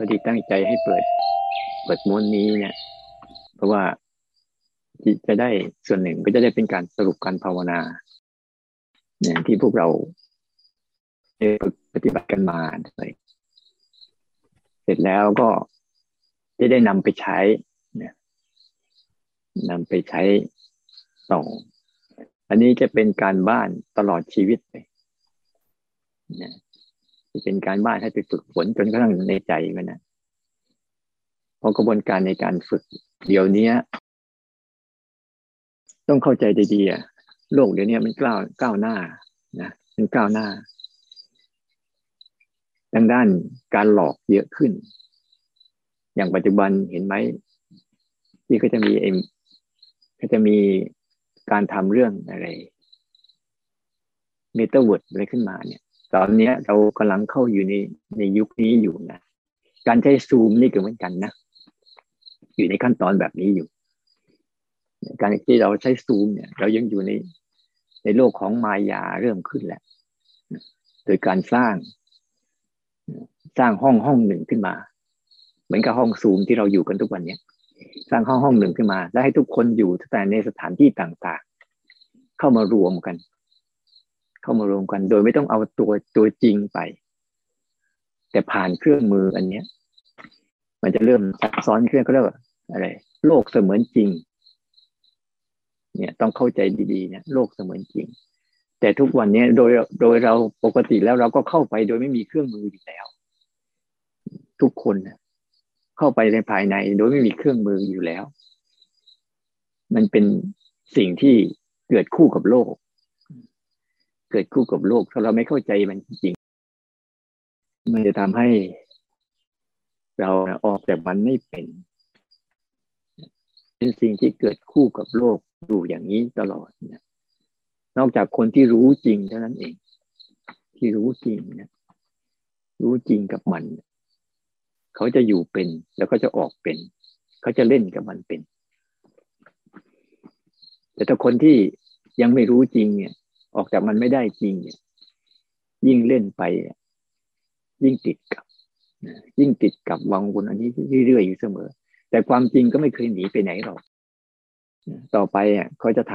พอดีตั้งใจให้เปิด เปิดม้วนนี้เนี่ย เพราะว่าจะได้ส่วนหนึ่งก็จะได้เป็นการสรุปการภาวนาเนี่ยที่พวกเราปฏิบัติกันมาเลยเสร็จแล้วก็จะได้นำไปใช้เนี่ยนำไปใช้ต่อ อันนี้จะเป็นการบ้านตลอดชีวิตเลยนะจะ เป็นการบ้านให้ไปฝึกฝนจนกระทั่งในใจมันนะเพราะกระบวนการในการฝึก เดี๋ยวนี้ต้องเข้าใจดีๆโลกเดี๋ยวนี้มันก้าวก้าวหน้านะมันก้าวหน้าดังด้านการหลอกเยอะขึ้น อย่างปัจจุบันเห็นไหมที่เขาจะมีเอ็มเขาจะมีการทำเรื่องอะไรเมตาเวิร์ดอะไรขึ้นมาเนี่ย ตอนนี้เรากำลังเข้าอยู่ในในยุคนี้อยู่นะ การใช้ซูมนี่ก็เหมือนกันนะ อยู่ในขั้นตอนแบบนี้อยู่ การที่เราใช้ซูมเนี่ย เรายังอยู่ในในโลกของมายาเริ่มขึ้นแล้วโดยการสร้าง สร้างห้องห้องหนึ่งขึ้นมา เหมือนกับห้องซูมที่เราอยู่กันทุกวันเนี้ยสร้างห้องห้องหนึ่งขึ้นมา แล้วให้ทุกคนอยู่แต่ในสถานที่ต่างๆ เข้ามารวมกัน เข้ามารวมกัน โดยไม่ต้องเอาตัวตัวจริงไป แต่ผ่านเครื่องมืออันเนี้ย มันจะเริ่มซับซ้อนเครื่องก็เรียกว่าอะไร โลกเสมือนจริง เนี่ยต้องเข้าใจดีๆเนี่ยโลกเสมือนจริง แต่ทุกวันนี้โดยโดยเราปกติแล้วเราก็เข้าไปโดยไม่มีเครื่องมืออยู่แล้ว ทุกคนเข้าไปในภายในโดยไม่มีเครื่องมืออยู่แล้ว มันเป็นสิ่งที่เกิดคู่กับโลก เกิดคู่กับโลก ถ้าเราไม่เข้าใจมันจริง มันจะทำให้เราออกจากมันไม่เป็น เป็นสิ่งที่เกิดคู่กับโลกอยู่อย่างนี้ตลอดนะนอกจากคนที่รู้จริงเท่านั้นเอง ที่รู้จริงนะรู้จริงกับมัน เขาจะอยู่เป็น แล้วก็จะออกเป็น เขาจะเล่นกับมันเป็น แต่ถ้าคนที่ยังไม่รู้จริงเนี่ย ออกจากมันไม่ได้จริง ยิ่งเล่นไป ยิ่งติดกับยิ่งติดกับวังวนอันนี้เรื่อยๆอยู่เสมอ แต่ความจริงก็ไม่เคยหนีไปไหนหรอกต่อไปอะเขาจะท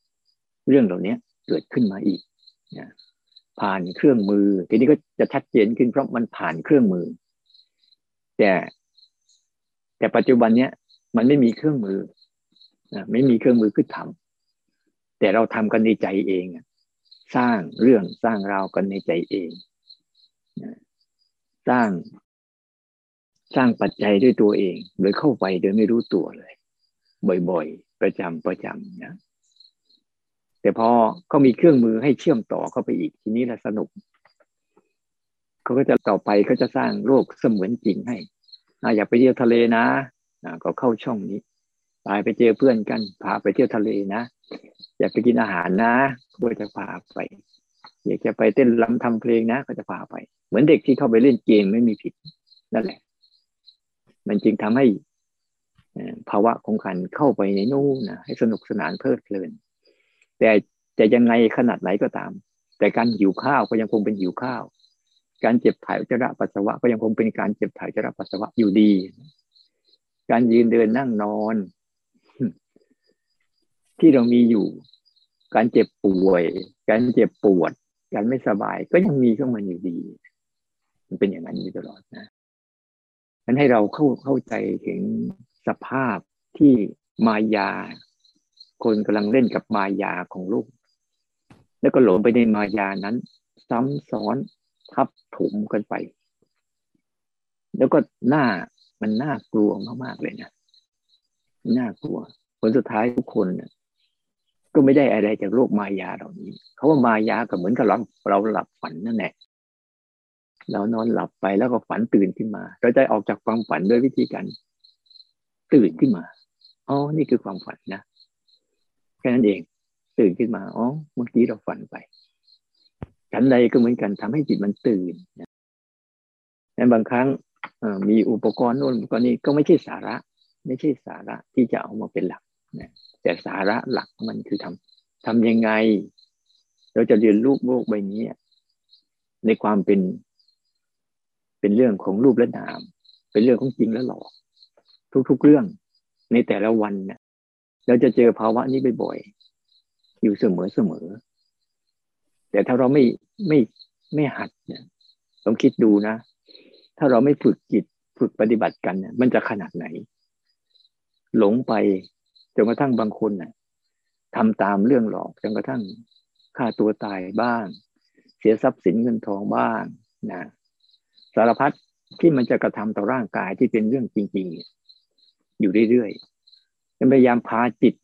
ำเรื่องเหล่านี้เกิดขึ้นมาอีกผ่านเครื่องมือ ทีนี้ก็จะชัดเจนขึ้นเพราะมันผ่านเครื่องมือ แต่แต่ปัจจุบันเนี้ยมันไม่มีเครื่องมือไม่มีเครื่องมือขึ้นทำแต่เราทำกันในใจเอง สร้างเรื่องสร้างราวกันในใจเอง สร้าง สร้างปัจจัยด้วยตัวเอง โดยเข้าไปโดยไม่รู้ตัวเลย บ่อยๆ ประจำประจำนะแต่พอเขามีเครื่องมือให้เชื่อมต่อเข้าไปอีกทีนี้ละสนุกเขาก็จะต่อไปก็จะสร้างโลกเสมือนจริงให้อยากไปเที่ยวทะเลนะก็เข้าช่องนี้ไปไปเจอเพื่อนกันพาไปเที่ยวทะเลนะ อยากไปกินอาหารนะก็จะพาไป อยากจะไปเต้นรำทำเพลงนะก็จะพาไป เหมือนเด็กที่เข้าไปเล่นเกมไม่มีผิดนั่นแหละ มันจึงทำให้ภาวะของขันเข้าไปในนู่นนะให้สนุกสนานเพลิดเพลิน แต่จะยังไงขนาดไหนก็ตาม แต่การหิวข้าวก็ยังคงเป็นหิวข้าว การเจ็บถ่ายอุจจาระปัสสาวะก็ยังคงเป็นการเจ็บถ่ายอุจจาระปัสสาวะอยู่ดี การยืนเดินนั่งนอน ที่เรามีอยู่ การเจ็บป่วย การเจ็บปวด การไม่สบายก็ยังมีเข้ามาอยู่ดี มันเป็นอย่างนั้นอยู่ตลอดนะนั้นให้เราเข้าเข้าใจถึงสภาพที่มายา คนกำลังเล่นกับมายาของลูก แล้วก็หลงไปในมายานั้น ซ้ำซ้อนทับถมกันไป แล้วก็หน้ามันน่ากลัวมากๆเลยนะน่ากลัว ผลสุดท้ายทุกคน ก็ไม่ได้อะไรจากโลกมายาเหล่านี้เขาว่ามายาก็เหมือนกับเราเราหลับฝันนั่นแหละเรานอนหลับไปแล้วก็ฝันตื่นขึ้นมา เราจะออกจากความฝันด้วยวิธีการตื่นขึ้นมาอ๋อนี่คือความฝันนะแค่นั้นเอง ตื่นขึ้นมาอ๋อเมื่อกี้เราฝันไปฉันใดก็เหมือนกันทำให้จิตมันตื่นในบางครั้งมีอุปกรณ์โน่นอุปกรณ์นี้ก็ไม่ใช่สาระ ไม่ใช่สาระที่จะเอามาเป็นหลัก นะแต่สาระหลักมันคือทำทำยังไง เราจะเรียนรูปโลกใบนี้ ในความเป็น เป็นเรื่องของรูปและนาม เป็นเรื่องของจริงและหลอก ทุกๆเรื่องในแต่ละวันเนี่ยเราจะเจอภาวะนี้บ่อยๆอยู่เสมอเสมอแต่ถ้าเราไม่ไม่ไม่หัดเนี่ยต้องคิดดูนะ ถ้าเราไม่ฝึกจิตฝึกปฏิบัติกันเนี่ยมันจะขนาดไหน หลงไป จนกระทั่งบางคนน่ะทำตามเรื่องหลอกจนกระทั่งฆ่าตัวตายบ้าง เสียทรัพย์สินเงินทองบ้างนะสารพัดที่มันจะกระทำต่อร่างกายที่เป็นเรื่องจริง ๆ อยู่เรื่อยๆพยายามพาจิต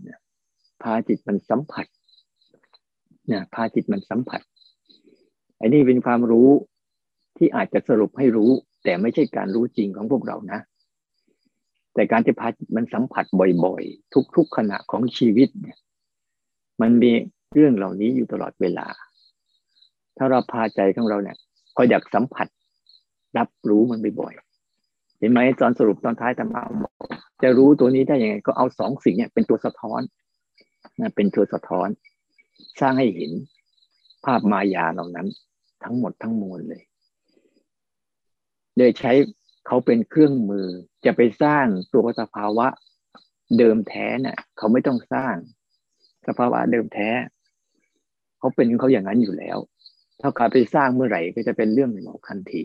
พาจิตมันสัมผัสนะพาจิตมันสัมผัสอันนี้เป็นความรู้ที่อาจจะสรุปให้รู้ แต่ไม่ใช่การรู้จริงของพวกเรานะ แต่การจะพาจิตมันสัมผัสบ่อยๆ ทุกๆขณะของชีวิตเนี่ย มันมีเรื่องเหล่านี้อยู่ตลอดเวลา ถ้าเราพาใจของเราเนี่ยคอยอยากสัมผัส รับรู้มันบ่อยๆเห็นไหมตอนสรุปตอนท้ายธรรมะจะรู้ตัวนี้ได้ยังไง ก็เอาสองสิ่งเนี่ยเป็นตัวสะท้อนนะเป็นตัวสะท้อน สร้างให้เห็นภาพมายาเหล่านั้น ทั้งหมดทั้งมวลเลยโดยใช้ เขาเป็นเครื่องมือจะไปสร้างตัวสภาวะเดิมแท้น่ะ เขาไม่ต้องสร้าง สภาวะเดิมแท้ เขาเป็นเขาอย่างนั้นอยู่แล้ว ถ้าเขาไปสร้างเมื่อไหร่ก็จะเป็นเรื่องหนึ่งทันที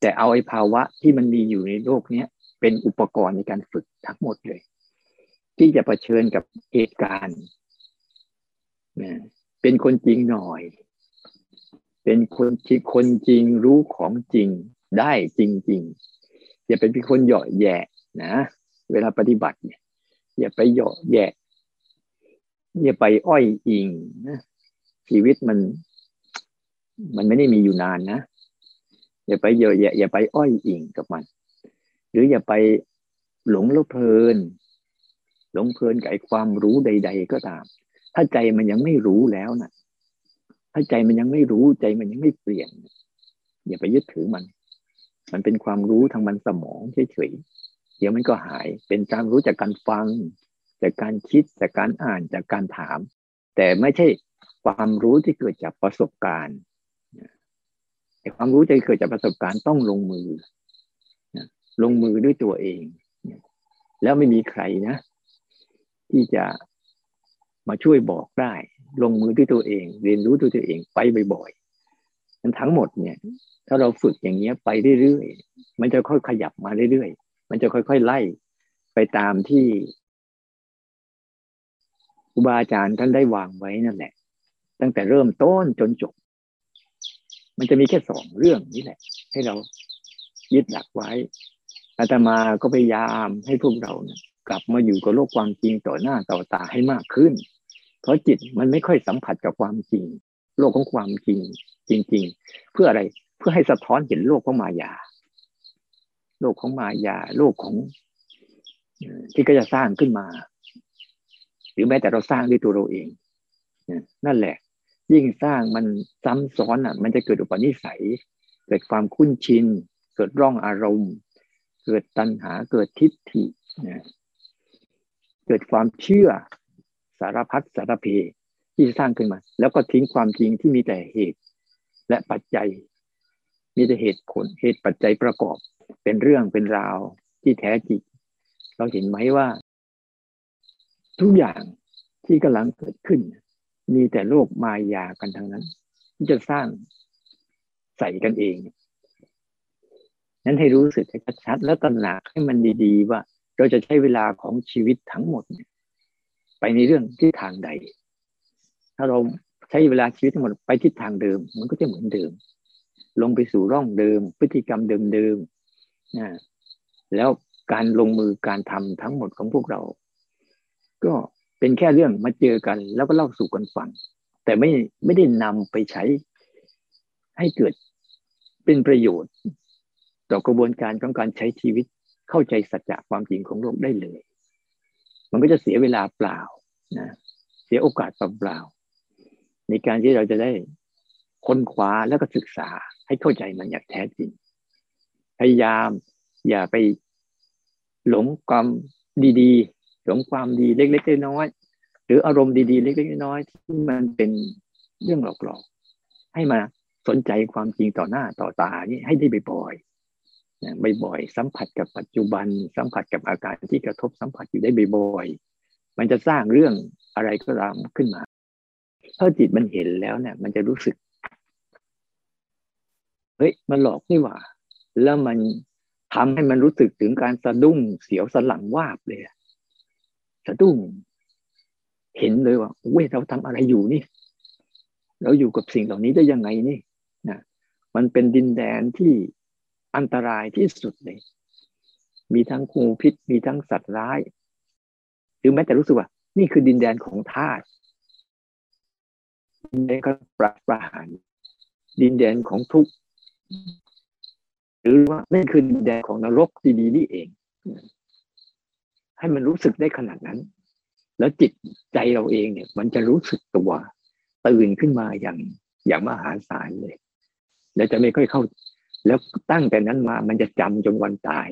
แต่เอาไอ้ภาวะที่มันมีอยู่ในโลกเนี้ยเป็นอุปกรณ์ในการฝึกทั้งหมดเลย ที่จะะเผชิญกับเหตุการณ์เป็นคนจริงหน่อย เป็นคนที่คนจริงรู้ของจริง ได้จริง ๆ อย่าเป็นคนเหยาะแย่นะ เวลาปฏิบัติเนี่ยอย่าไปเหยาะแย่อย่าไปอ้อยอิงนะชีวิตมัน มันไม่ได้มีอยู่นานนะอย่าไปเหยาะแย่อย่าไปอ้อยอิงกับมัน หรืออย่าไปหลงแล้วเพลิน หลงเพลินกับไอ้ความรู้ใด ๆ ก็ตาม ถ้าใจมันยังไม่รู้แล้วน่ะถ้าใจมันยังไม่รู้ใจมันยังไม่เปลี่ยน อย่าไปยึดถือมัน มันเป็นความรู้ทางมันสมองเฉยๆเดี๋ยวมันก็หาย เป็นการรู้จากการฟัง จากการคิดจากการอ่านจากการถาม แต่ไม่ใช่ความรู้ที่เกิดจากประสบการณ์แต่ความรู้จะเกิดจากประสบการณ์ต้องลงมือลงมือด้วยตัวเอง แล้วไม่มีใครนะ ที่จะมาช่วยบอกได้ ลงมือด้วยตัวเอง เรียนรู้ด้วยตัวเองไปบ่อยๆ นั้นทั้งหมดเนี่ย ถ้าเราฝึกอย่างเงี้ยไปเรื่อยๆ มันจะค่อยขยับมาเรื่อยๆ มันจะค่อยๆไล่ไปตามที่ครูบาอาจารย์ท่านได้วางไว้นั่นแหละ ตั้งแต่เริ่มต้นจนจบ มันจะมีแค่สองเรื่องนี้แหละ ให้เรายึดหลักไว้อาตมาก็พยายามให้พวกเรานี่ยกลับมาอยู่กับโลกความจริงต่อหน้าต่อตาให้มากขึ้น เพราะจิตมันไม่ค่อยสัมผัสกับความจริง โลกของความจริงจริง ๆ เพื่ออะไรเพื่อให้สะท้อนเห็นโลกของมายา โลกของมายา โลกของที่ก็จะสร้างขึ้นมา หรือแม้แต่เราสร้างด้วยตัวเราเองนั่นแหละ ยิ่งสร้างมันซ้ำซ้อนอะ มันจะเกิดอุปนิสัย เกิดความคุ้นชิน เกิดร่องอารมณ์ เกิดตัณหาเกิดทิฏฐิเกิดความเชื่อสารพัดสารเพ ที่สร้างขึ้นมา แล้วก็ทิ้งความจริงที่มีแต่เหตุ และปัจจัย มีแต่เหตุผลเหตุปัจจัยประกอบ เป็นเรื่องเป็นราวที่แท้จริงเราเห็นไหมว่า ทุกอย่างที่กำลังเกิดขึ้น มีแต่โลกมายากันทั้งนั้น ที่จะสร้างใส่กันเอง นั้นให้รู้สึกชัดๆแล้วตระหนักให้มันดีๆ ว่า เราจะใช้เวลาของชีวิตทั้งหมด ไปในเรื่องที่ทางใด ถ้าเราใช้เวลาชีวิตทั้งหมดไปทิศทางเดิม มันก็จะเหมือนเดิม ลงไปสู่ร่องเดิม พฤติกรรมเดิมๆนะแล้วการลงมือการทำทั้งหมดของพวกเรา ก็เป็นแค่เรื่องมาเจอกัน แล้วก็เล่าสู่กันฟังแต่ไม่ไม่ได้นำไปใช้ ให้เกิดเป็นประโยชน์ ต่อกระบวนการของการใช้ชีวิตเข้าใจสัจจะความจริงของโลกได้เลย มันก็จะเสียเวลาเปล่านะเสียโอกาสเปล่า ในการที่เราจะได้ค้นคว้าแล้วก็ศึกษาให้เข้าใจมันอย่างแท้จริง พยายามอย่าไปหลงความดีๆ หลงความดีเล็กๆน้อยๆหรืออารมณ์ดีๆ เล็กๆน้อยๆที่มันเป็นเรื่องหลอกๆให้มาสนใจความจริงต่อหน้าต่อตานี่ให้ได้บ่อยๆบ่อยๆสัมผัสกับปัจจุบัน สัมผัสกับอาการที่กระทบสัมผัสอยู่ได้บ่อยๆมันจะสร้างเรื่องอะไรก็ตามขึ้นมา ถ้าจิตมันเห็นแล้วเนี่ย มันจะรู้สึก เฮ้ย มันหลอกนี่หว่า แล้วมันทำให้มันรู้สึกถึงการสะดุ้งเสียวสลังวาบเลยสะดุ้ง เห็นเลยว่าเว้ยเราทำอะไรอยู่นี่ เราอยู่กับสิ่งเหล่านี้ได้ยังไงนี่นะมันเป็นดินแดนที่อันตรายที่สุดเลย มีทั้งงูพิษ มีทั้งสัตว์ร้าย หรือแม้แต่รู้สึกว่า นี่คือดินแดนของธาตุ ดินแดนของประประหารดินแดนของทุกข์หรือว่านั่นคือดินแดนของนรกดีๆนี่เอง ให้มันรู้สึกได้ขนาดนั้น แล้วจิตใจเราเองเนี่ย มันจะรู้สึกตัวตื่นขึ้นมาอย่างอย่างมหาศาลเลย แล้วจะไม่ค่อยเข้า แล้วตั้งแต่นั้นมา มันจะจำจนวันตาย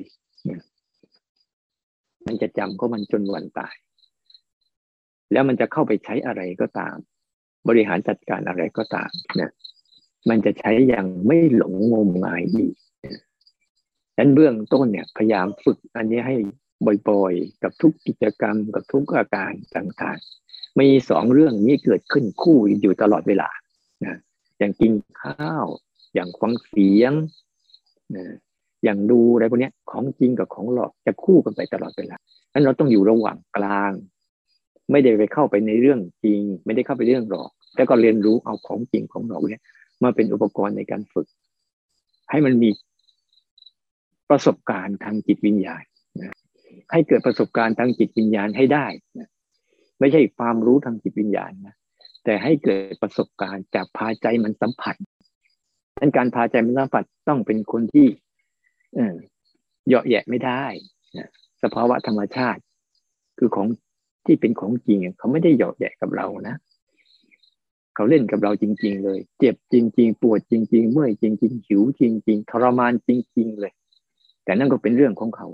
มันจะจำก็มันจนวันตาย แล้วมันจะเข้าไปใช้อะไรก็ตาม บริหารจัดการอะไรก็ตามนะมันจะใช้อย่างไม่หลงงมงายอีกนั้นเบื้องต้นเนี่ยพยายามฝึกอันนี้ให้บ่อยๆ กับทุกกิจกรรมกับทุกอาการต่างๆ มีสองเรื่องนี้เกิดขึ้นคู่อยู่ตลอดเวลานะอย่างกินข้าว อย่างฟังเสียงนะอย่างดูอะไรพวกนี้ของจริงกับของหลอกจะคู่กันไปตลอดเวลางนั้นเราต้องอยู่ระหว่างกลาง ไม่ได้ไปเข้าไปในเรื่องจริง ไม่ได้เข้าไปเรื่องหลอก แต่ก็เรียนรู้เอาของจริงของหลอกเนี่ยมาเป็นอุปกรณ์ในการฝึก ให้มันมีประสบการณ์ทางจิตวิญญาณนะให้เกิดประสบการณ์ทางจิตวิญญาณให้ได้นะไม่ใช่ความรู้ทางจิตวิญญาณนะแต่ให้เกิดประสบการณ์จากพาใจมันสัมผัสนั้นการพาใจมันสัมผัสต้องเป็นคนที่เออเหยาะแยะไม่ได้นะสภาวะธรรมชาติ คือของ ที่เป็นของจริงเขาไม่ได้หยาะแยะกับเรานะเขาเล่นกับเราจริง ๆ เลย เจ็บจริง ๆ ปวดจริง ๆ เมื่อยจริง ๆ หิวจริง ๆ ทรมานจริง ๆ เลย แต่นั่นก็เป็นเรื่องของเขา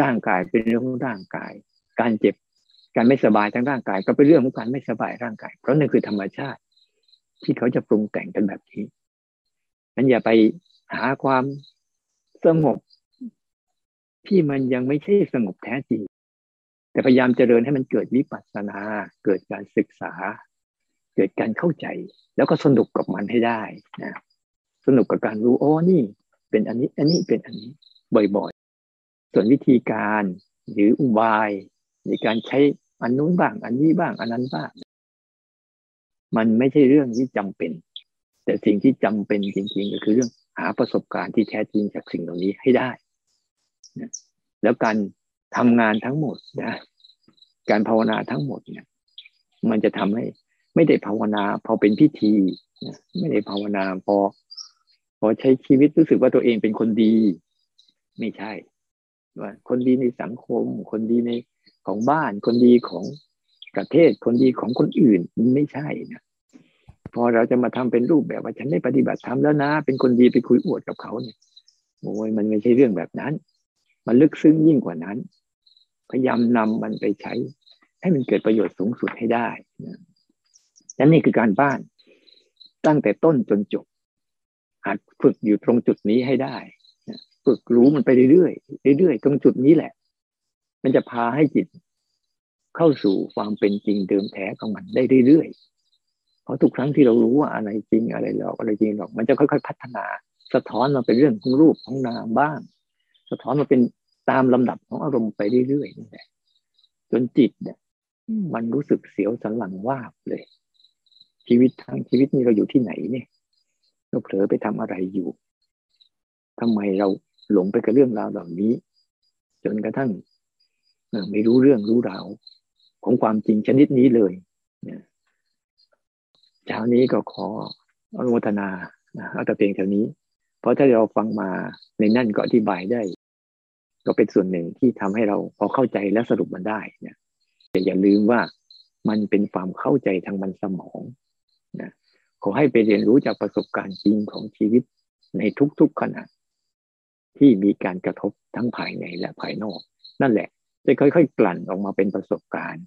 ร่างกายเป็นเรื่องของร่างกาย การเจ็บการไม่สบายทางร่างกาย ก็เป็นเรื่องของการไม่สบายร่างกาย เพราะนั่นคือธรรมชาติ ที่เขาจะปรุงแต่งกันแบบนี้นั้นอย่าไปหาความสงบที่มันยังไม่ใช่สงบแท้จริง แต่พยายามเจริญให้มันเกิดวิปัสสนา เกิดการศึกษา เกิดการเข้าใจ แล้วก็สนุกกับมันให้ได้นะสนุกกับการรู้โอ๋อนี่ เป็นอันนี้อันนี้เป็นอันนี้บ่อยๆ ส่วนวิธีการหรืออุบายในการใช้อันนู้นบ้าง อันนี้บ้างอันนั้นบ้าง มันไม่ใช่เรื่องที่จำเป็น แต่สิ่งที่จำเป็นจริงๆ ก็คือเรื่องหาประสบการณ์ที่แท้จริงจากสิ่งเหล่านี้ให้ได้นะแล้วการ ทำงานทั้งหมดนะการภาวนาทั้งหมดเนี่ยมันจะทำให้ไม่ได้ภาวนาพอเป็นพิธีไม่ได้ภาวนาพอพอใช้ชีวิตรู้สึกว่าตัวเองเป็นคนดี ไม่ใช่ว่าคนดีในสังคม คนดีในของบ้าน คนดีของประเทศ คนดีของคนอื่นไม่ใช่นะพอเราจะมาทำเป็นรูปแบบว่าฉันได้ปฏิบัติธรรมแล้วนะ เป็นคนดีไปคุยอวดกับเขาเนี่ยโอ้ยมันไม่ใช่เรื่องแบบนั้น มันลึกซึ้งยิ่งกว่านั้น พยายามนำมันไปใช้ ให้มันเกิดประโยชน์สูงสุดให้ได้นะนั่นนี่คือการบ้าน ตั้งแต่ต้นจนจบหัดฝึกอยู่ตรงจุดนี้ให้ได้ฝึกรู้มันไปเรื่อยๆเรื่อยๆตรงจุดนี้แหละ มันจะพาให้จิตเข้าสู่ความเป็นจริงเดิมแท้ของมันได้เรื่อยๆเพราะทุกครั้งที่เรารู้ว่าอะไรจริงอะไรหลอกอะไรจริงหลอก มันจะค่อยๆพัฒนา สะท้อนมาเป็นเรื่องของรูปของนามบ้าง สะท้อนมาเป็น ตามลำดับของอารมณ์ไปเรื่อยๆนี่แหละจนจิตเนี่ย มันรู้สึกเสียวสันหลังว่าบเลย ชีวิตทั้งชีวิตนี้เราอยู่ที่ไหนเนี่ยเราเผลอไปทำอะไรอยู่ทำไมเราหลงไปกับเรื่องราวเหล่านี้ จนกระทั่งไม่รู้เรื่องรู้ราวของความจริงชนิดนี้เลยเนี่ยเช้านี้ก็ขออนุโมทนาเอาแต่เพียงเท่านี้ เพราะถ้าเราฟังมาในนั่นก็อธิบายได้ ก็เป็นส่วนหนึ่งที่ทำให้เราพอเข้าใจและสรุปมันได้เนี่ยแต่อย่าลืมว่ามันเป็นความเข้าใจทางมันสมองนะขอให้ไปเรียนรู้จากประสบการณ์จริงของชีวิตในทุกๆขณะที่มีการกระทบทั้งภายในและภายนอก นั่นแหละจะค่อยๆ กลั่นออกมาเป็นประสบการณ์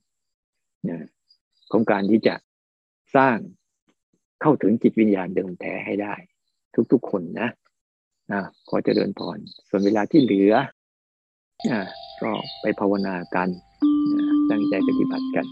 นะของการที่จะสร้างเข้าถึงจิตวิญญาณเดิมแท้ให้ได้ ทุกๆคนนะนะขอเจริญพรส่วนเวลาที่เหลือ ก็ไปภาวนากันตั้งใจปฏิบัติกัน